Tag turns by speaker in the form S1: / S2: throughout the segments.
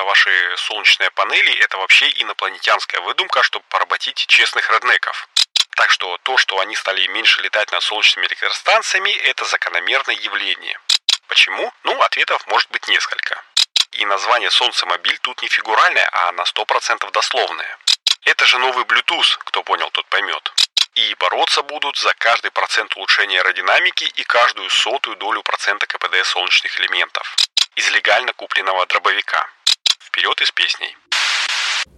S1: это ваши солнечные панели, это вообще инопланетянская выдумка, чтобы поработить честных реднеков. Так что то, что они стали меньше летать над солнечными электростанциями, это закономерное явление. Почему? Ну, ответов может быть несколько. И название «Солнцемобиль» тут не фигуральное, а на 100% дословное. Это же новый Bluetooth, кто понял, тот поймет. И бороться будут за каждый процент улучшения аэродинамики и каждую сотую долю процента КПД солнечных элементов из легально купленного дробовика. Вперед из песней.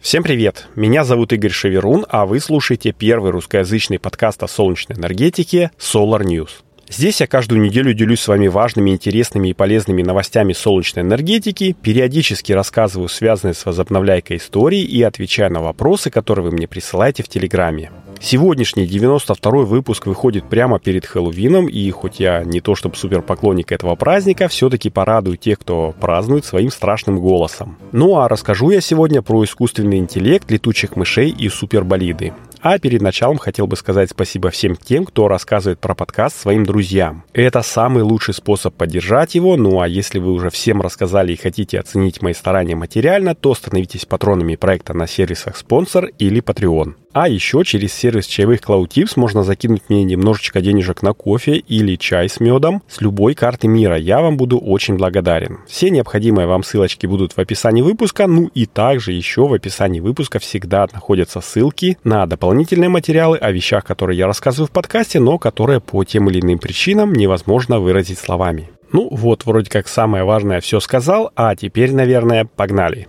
S2: Всем привет! Меня зовут Игорь Шеверун, а вы слушаете первый русскоязычный подкаст о солнечной энергетике Solar News. Здесь я каждую неделю делюсь с вами важными, интересными и полезными новостями солнечной энергетики, периодически рассказываю связанные с возобновляйкой истории и отвечаю на вопросы, которые вы мне присылаете в Телеграме. Сегодняшний 92-й выпуск выходит прямо перед Хэллоуином, и хоть я не то чтобы супер поклонник этого праздника, все-таки порадую тех, кто празднует своим страшным голосом. Ну а расскажу я сегодня про искусственный интеллект, летучих мышей и суперболиды. А перед началом хотел бы сказать спасибо всем тем, кто рассказывает про подкаст своим друзьям. Это самый лучший способ поддержать его, ну а если вы уже всем рассказали и хотите оценить мои старания материально, то становитесь патронами проекта на сервисах спонсор или Patreon. А еще через сервис чаевых CloudTips можно закинуть мне немножечко денежек на кофе или чай с медом с любой карты мира. Я вам буду очень благодарен. Все необходимые вам ссылочки будут в описании выпуска, ну и также еще в описании выпуска всегда находятся ссылки на дополнительные материалы о вещах, которые я рассказываю в подкасте, но которые по тем или иным причинам невозможно выразить словами. Ну вот, вроде как самое важное все сказал, а теперь, наверное, погнали.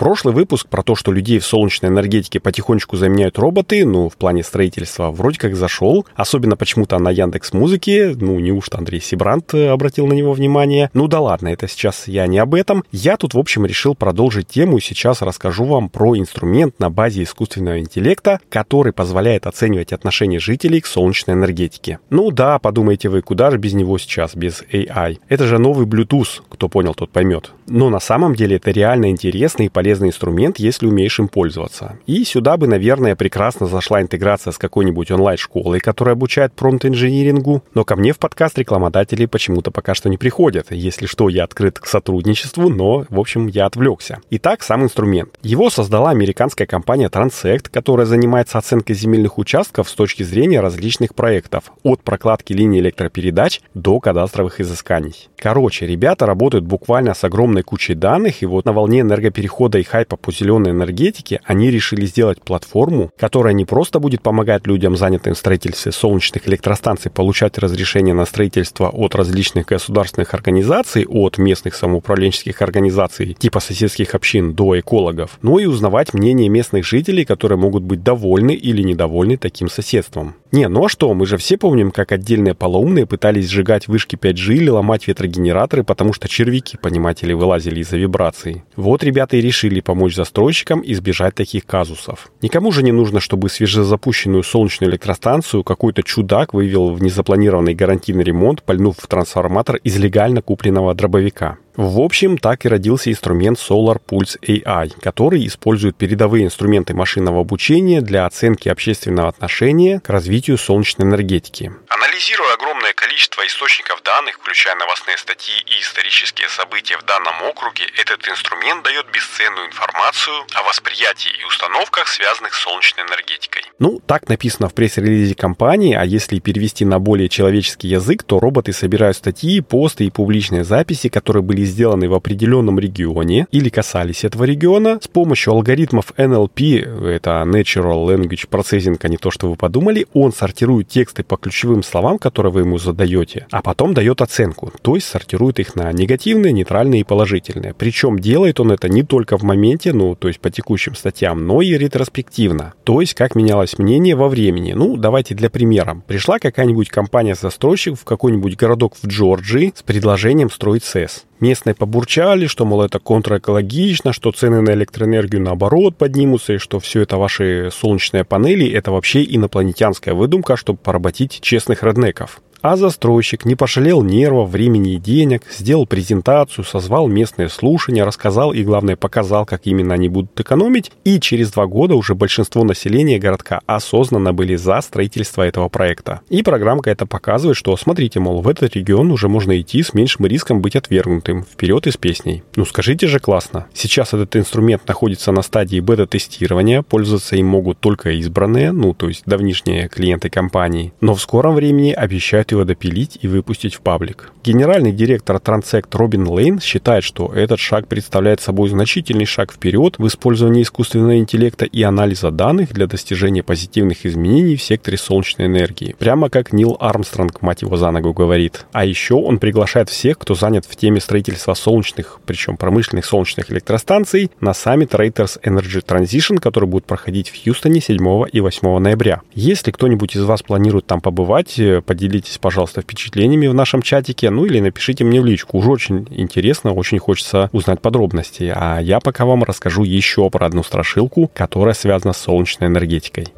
S2: Прошлый выпуск про то, что людей в солнечной энергетике потихонечку заменяют роботы, ну, в плане строительства, вроде как зашел. Особенно почему-то на Яндекс Музыке. Ну, неужто Андрей Сибрант э, обратил на него внимание? Ну да ладно, это сейчас я не об этом. Я тут, в общем, решил продолжить тему и сейчас расскажу вам про инструмент на базе искусственного интеллекта, который позволяет оценивать отношение жителей к солнечной энергетике. Ну да, подумайте вы, куда же без него сейчас, без AI? Это же новый Bluetooth, кто понял, тот поймет. Но на самом деле это реально интересный и полезный полезный инструмент, если умеешь им пользоваться. И сюда бы, наверное, прекрасно зашла интеграция с какой-нибудь онлайн-школой, которая обучает промпт-инжинирингу, но ко мне в подкаст рекламодатели почему-то пока что не приходят. Если что, я открыт к сотрудничеству, но, в общем, я отвлекся. Итак, сам инструмент. Его создала американская компания Transect, которая занимается оценкой земельных участков с точки зрения различных проектов, от прокладки линий электропередач до кадастровых изысканий. Короче, ребята работают буквально с огромной кучей данных, и вот на волне энергоперехода и хайпа по зеленой энергетике, они решили сделать платформу, которая не просто будет помогать людям, занятым в строительстве солнечных электростанций, получать разрешение на строительство от различных государственных организаций, от местных самоуправленческих организаций типа соседских общин до экологов, но и узнавать мнение местных жителей, которые могут быть довольны или недовольны таким соседством. Не, ну а что, мы же все помним, как отдельные полоумные пытались сжигать вышки 5G или ломать ветрогенераторы, потому что червяки, понимаете ли, вылазили из-за вибраций. Вот ребята и решили помочь застройщикам избежать таких казусов. Никому же не нужно, чтобы свежезапущенную солнечную электростанцию какой-то чудак вывел в незапланированный гарантийный ремонт, пальнув в трансформатор из легально купленного дробовика. В общем, так и родился инструмент Solar Pulse AI, который использует передовые инструменты машинного обучения для оценки общественного отношения к развитию солнечной энергетики.
S1: Анализируя огромное количество источников данных, включая новостные статьи и исторические события в данном округе, этот инструмент дает бесценную информацию о восприятии и установках, связанных с солнечной энергетикой.
S2: Ну, так написано в пресс-релизе компании, а если перевести на более человеческий язык, то роботы собирают статьи, посты и публичные записи, которые были сделаны в определенном регионе или касались этого региона с помощью алгоритмов NLP, это Natural Language Processing, а не то, что вы подумали, он сортирует тексты по ключевым словам, которые вы ему задаете, а потом дает оценку, то есть сортирует их на негативные, нейтральные и положительные. Причем делает он это не только в моменте, ну, то есть по текущим статьям, но и ретроспективно. То есть как менялось мнение во времени. Ну, давайте для примера. Пришла какая-нибудь компания-застройщик в какой-нибудь городок в Джорджии с предложением строить СЭС. Местные побурчали, что, мол, это контрэкологично, что цены на электроэнергию наоборот поднимутся, и что все это ваши солнечные панели, это вообще инопланетянская выдумка, чтобы поработить честных реднеков. А застройщик не пожалел нервов, времени и денег, сделал презентацию, созвал местные слушания, рассказал и, главное, показал, как именно они будут экономить, и через два года уже большинство населения городка осознанно были за строительство этого проекта. И программка это показывает, что, смотрите, мол, в этот регион уже можно идти с меньшим риском быть отвергнутым. Вперед и с песней. Ну скажите же классно. Сейчас этот инструмент находится на стадии бета-тестирования, пользоваться им могут только избранные, ну то есть давнишние клиенты компании, но в скором времени обещают его допилить и выпустить в паблик. Генеральный директор Transect Робин Лейн считает, что этот шаг представляет собой значительный шаг вперед в использовании искусственного интеллекта и анализа данных для достижения позитивных изменений в секторе солнечной энергии. Прямо как Нил Армстронг, мать его за ногу, говорит. А еще он приглашает всех, кто занят в теме строительства солнечных, причем промышленных солнечных электростанций, на саммит Reuters Energy Transition, который будет проходить в Хьюстоне 7 и 8 ноября. Если кто-нибудь из вас планирует там побывать, э, поделитесь, пожалуйста, впечатлениями в нашем чатике, ну или напишите мне в личку. Уже очень интересно, очень хочется узнать подробности. А я пока вам расскажу еще про одну страшилку, которая связана с солнечной энергетикой.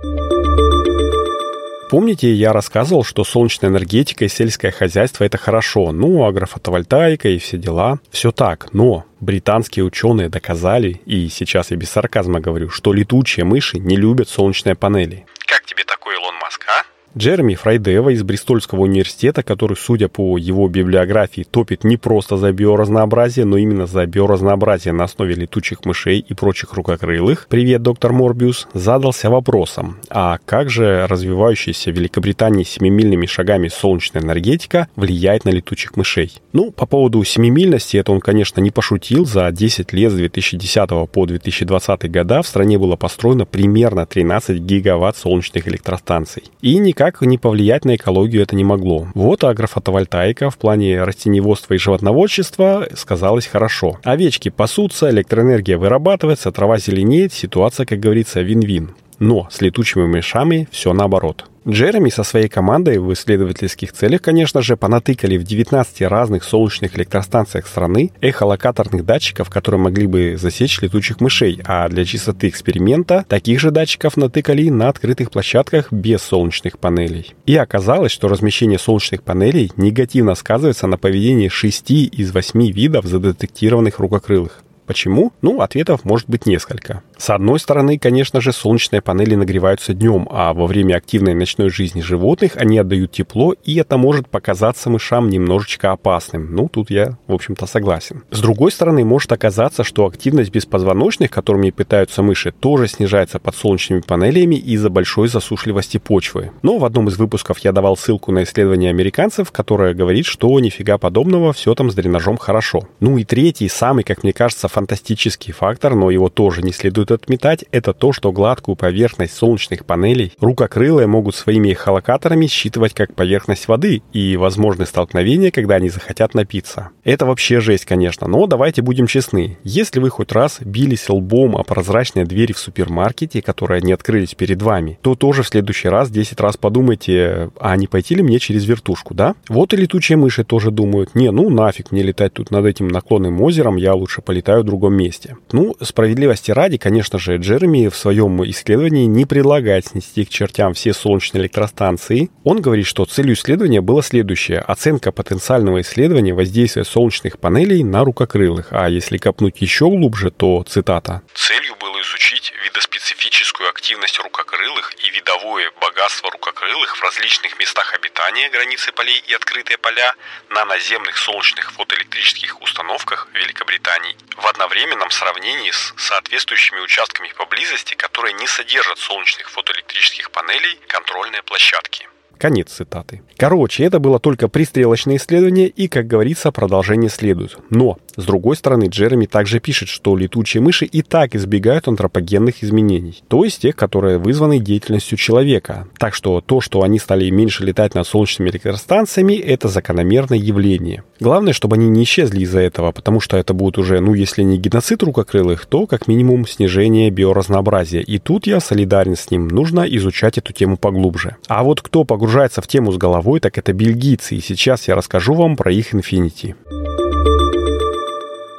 S2: Помните, я рассказывал, что солнечная энергетика и сельское хозяйство это хорошо, ну, агрофотовольтаика и все дела. Все так, но британские ученые доказали, и сейчас я без сарказма говорю, что летучие мыши не любят солнечные панели.
S1: Как тебе такой Илон?
S2: Джереми Фрайдева из Бристольского университета, который, судя по его библиографии, топит не просто за биоразнообразие, но именно за биоразнообразие на основе летучих мышей и прочих рукокрылых, привет, доктор Морбиус, задался вопросом, а как же развивающаяся в Великобритании семимильными шагами солнечная энергетика влияет на летучих мышей? Ну, по поводу семимильности, это он, конечно, не пошутил. За 10 лет с 2010 по 2020 года в стране было построено примерно 13 гигаватт солнечных электростанций. И никак никак не повлиять на экологию это не могло. Вот агрофотовольтаика в плане растеневодства и животноводчества сказалось хорошо. Овечки пасутся, электроэнергия вырабатывается, трава зеленеет, ситуация, как говорится, вин-вин. Но с летучими мышами все наоборот. Джереми со своей командой в исследовательских целях, конечно же, понатыкали в 19 разных солнечных электростанциях страны эхолокаторных датчиков, которые могли бы засечь летучих мышей, а для чистоты эксперимента таких же датчиков натыкали на открытых площадках без солнечных панелей. И оказалось, что размещение солнечных панелей негативно сказывается на поведении 6 из 8 видов задетектированных рукокрылых. Почему? Ну, ответов может быть несколько. С одной стороны, конечно же, солнечные панели нагреваются днем, а во время активной ночной жизни животных они отдают тепло, и это может показаться мышам немножечко опасным. Ну, тут я, в общем-то, согласен. С другой стороны, может оказаться, что активность беспозвоночных, которыми питаются мыши, тоже снижается под солнечными панелями из-за большой засушливости почвы. Но в одном из выпусков я давал ссылку на исследование американцев, которое говорит, что нифига подобного, все там с дренажом хорошо. Ну и третий, самый, как мне кажется, фантастический фактор, но его тоже не следует отметать, это то, что гладкую поверхность солнечных панелей рукокрылые могут своими эхолокаторами считывать как поверхность воды и возможны столкновения, когда они захотят напиться. Это вообще жесть, конечно, но давайте будем честны. Если вы хоть раз бились лбом о прозрачные двери в супермаркете, которые не открылись перед вами, то тоже в следующий раз 10 раз подумайте, а не пойти ли мне через вертушку, да? Вот и летучие мыши тоже думают, не, ну нафиг мне летать тут над этим наклонным озером, я лучше полетаю в другом месте. Ну, справедливости ради, конечно, конечно же, Джереми в своем исследовании не предлагает снести к чертям все солнечные электростанции. Он говорит, что целью исследования было следующее. Оценка потенциального исследования воздействия солнечных панелей на рукокрылых. А если копнуть еще глубже, то цитата.
S1: Целью было изучить видоспецифическую активность рукокрылых и видовое богатство рукокрылых в различных местах обитания, границы полей и открытые поля на наземных солнечных фотоэлектрических установках Великобритании в одновременном сравнении с соответствующими участками поблизости, которые не содержат солнечных фотоэлектрических панелей, контрольные площадки.
S2: Конец цитаты. Короче, это было только пристрелочное исследование, и, как говорится, продолжение следует. Но с другой стороны, Джереми также пишет, что летучие мыши и так избегают антропогенных изменений, то есть тех, которые вызваны деятельностью человека. Так что то, что они стали меньше летать над солнечными электростанциями, это закономерное явление. Главное, чтобы они не исчезли из-за этого, потому что это будет уже, ну, если не геноцид рукокрылых, то как минимум снижение биоразнообразия. И тут я солидарен с ним, нужно изучать эту тему поглубже. А вот кто погружается в тему с головой, так это бельгийцы, и сейчас я расскажу вам про их Infinity.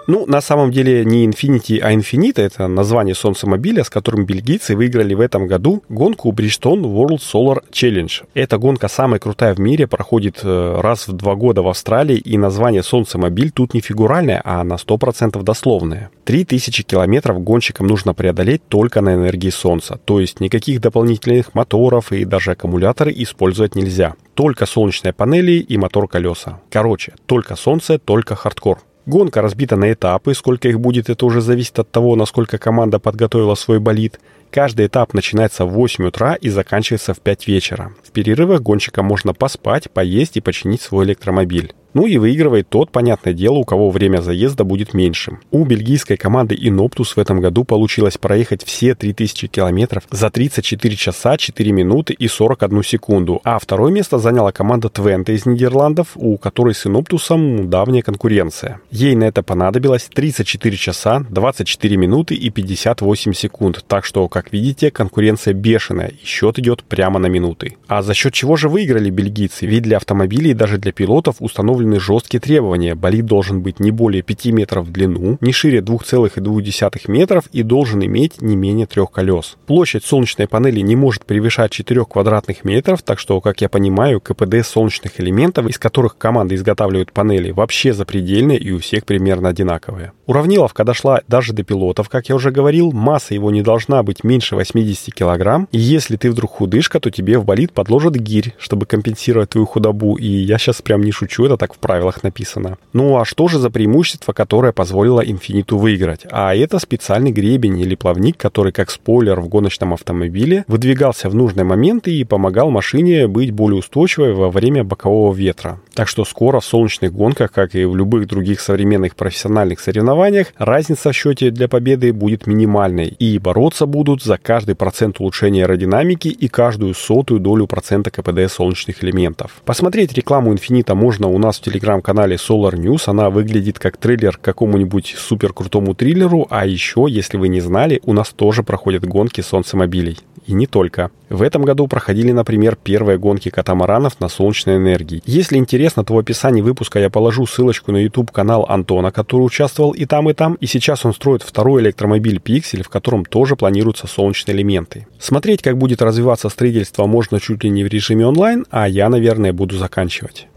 S2: Ну, на самом деле не Infinity, а Infinita — это название солнцемобиля, с которым бельгийцы выиграли в этом году гонку Bridgestone World Solar Challenge. Эта гонка самая крутая в мире, проходит э, раз в два года в Австралии, и название солнцемобиль тут не фигуральное, а на 100% дословное. 3000 километров гонщикам нужно преодолеть только на энергии солнца, то есть никаких дополнительных моторов и даже аккумуляторы использовать нельзя. Только солнечные панели и мотор колеса. Короче, только солнце, только хардкор. Гонка разбита на этапы, сколько их будет, это уже зависит от того, насколько команда подготовила свой болид. Каждый этап начинается в 8 утра и заканчивается в 5 вечера. В перерывах гонщика можно поспать, поесть и починить свой электромобиль. Ну и выигрывает тот, понятное дело, у кого время заезда будет меньшим. У бельгийской команды Inoptus в этом году получилось проехать все 3000 километров за 34 часа 4 минуты и 41 секунду, а второе место заняла команда Twente из Нидерландов, у которой с Inoptus давняя конкуренция. Ей на это понадобилось 34 часа 24 минуты и 58 секунд, так что, как видите, конкуренция бешеная, и счет идет прямо на минуты. А за счет чего же выиграли бельгийцы? Ведь для автомобилей и даже для пилотов установлен установлены жесткие требования. Болид должен быть не более 5 метров в длину, не шире 2,2 метров и должен иметь не менее трех колес. Площадь солнечной панели не может превышать 4 квадратных метров, так что, как я понимаю, КПД солнечных элементов, из которых команды изготавливают панели, вообще запредельная и у всех примерно одинаковая. Уравниловка дошла даже до пилотов, как я уже говорил, масса его не должна быть меньше 80 килограмм, и если ты вдруг худышка, то тебе в болид подложат гирь, чтобы компенсировать твою худобу, и я сейчас прям не шучу, это так в правилах написано. Ну а что же за преимущество, которое позволило Инфиниту выиграть? А это специальный гребень или плавник, который как спойлер в гоночном автомобиле выдвигался в нужные моменты и помогал машине быть более устойчивой во время бокового ветра. Так что скоро в солнечных гонках, как и в любых других современных профессиональных соревнованиях, разница в счете для победы будет минимальной, и бороться будут за каждый процент улучшения аэродинамики и каждую сотую долю процента КПД солнечных элементов. Посмотреть рекламу Инфинита можно у нас телеграм-канале Solar News. Она выглядит как трейлер к какому-нибудь супер крутому триллеру, а еще, если вы не знали, у нас тоже проходят гонки солнцемобилей. И не только. В этом году проходили, например, первые гонки катамаранов на солнечной энергии. Если интересно, то в описании выпуска я положу ссылочку на YouTube-канал Антона, который участвовал и там, и там. И сейчас он строит второй электромобиль Pixel, в котором тоже планируются солнечные элементы. Смотреть, как будет развиваться строительство, можно чуть ли не в режиме онлайн, а я, наверное, буду заканчивать.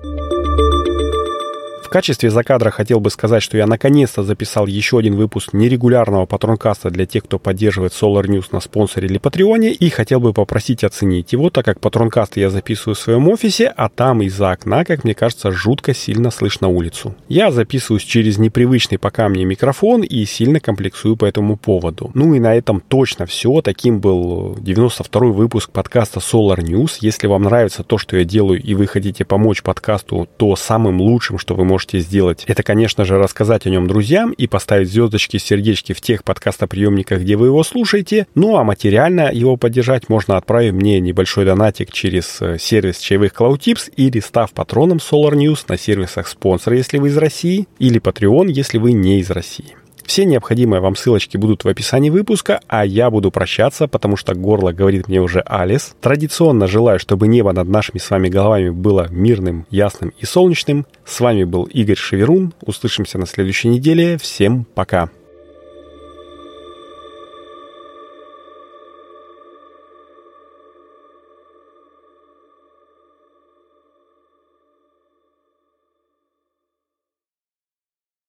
S2: Качестве закадра хотел бы сказать, что я наконец-то записал еще один выпуск нерегулярного патронкаста для тех, кто поддерживает Solar News на спонсоре или Патреоне, и хотел бы попросить оценить его, так как патронкасты я записываю в своем офисе, а там из-за окна, как мне кажется, жутко сильно слышно улицу. Я записываюсь через непривычный пока мне микрофон и сильно комплексую по этому поводу. Ну и на этом точно все. Таким был 92-й выпуск подкаста Solar News. Если вам нравится то, что я делаю, и вы хотите помочь подкасту, то самым лучшим, что вы можете можете сделать, это, конечно же, рассказать о нем друзьям и поставить звездочки, сердечки в тех подкастоприемниках, где вы его слушаете. Ну а материально его поддержать можно отправить мне небольшой донатик через э, сервис чаевых CloudTips или став патроном Solar News на сервисах спонсора, если вы из России, или Patreon, если вы не из России. Все необходимые вам ссылочки будут в описании выпуска, а я буду прощаться, потому что горло говорит мне уже Алис. Традиционно желаю, чтобы небо над нашими с вами головами было мирным, ясным и солнечным. С вами был Игорь Шеверун. Услышимся на следующей неделе. Всем пока.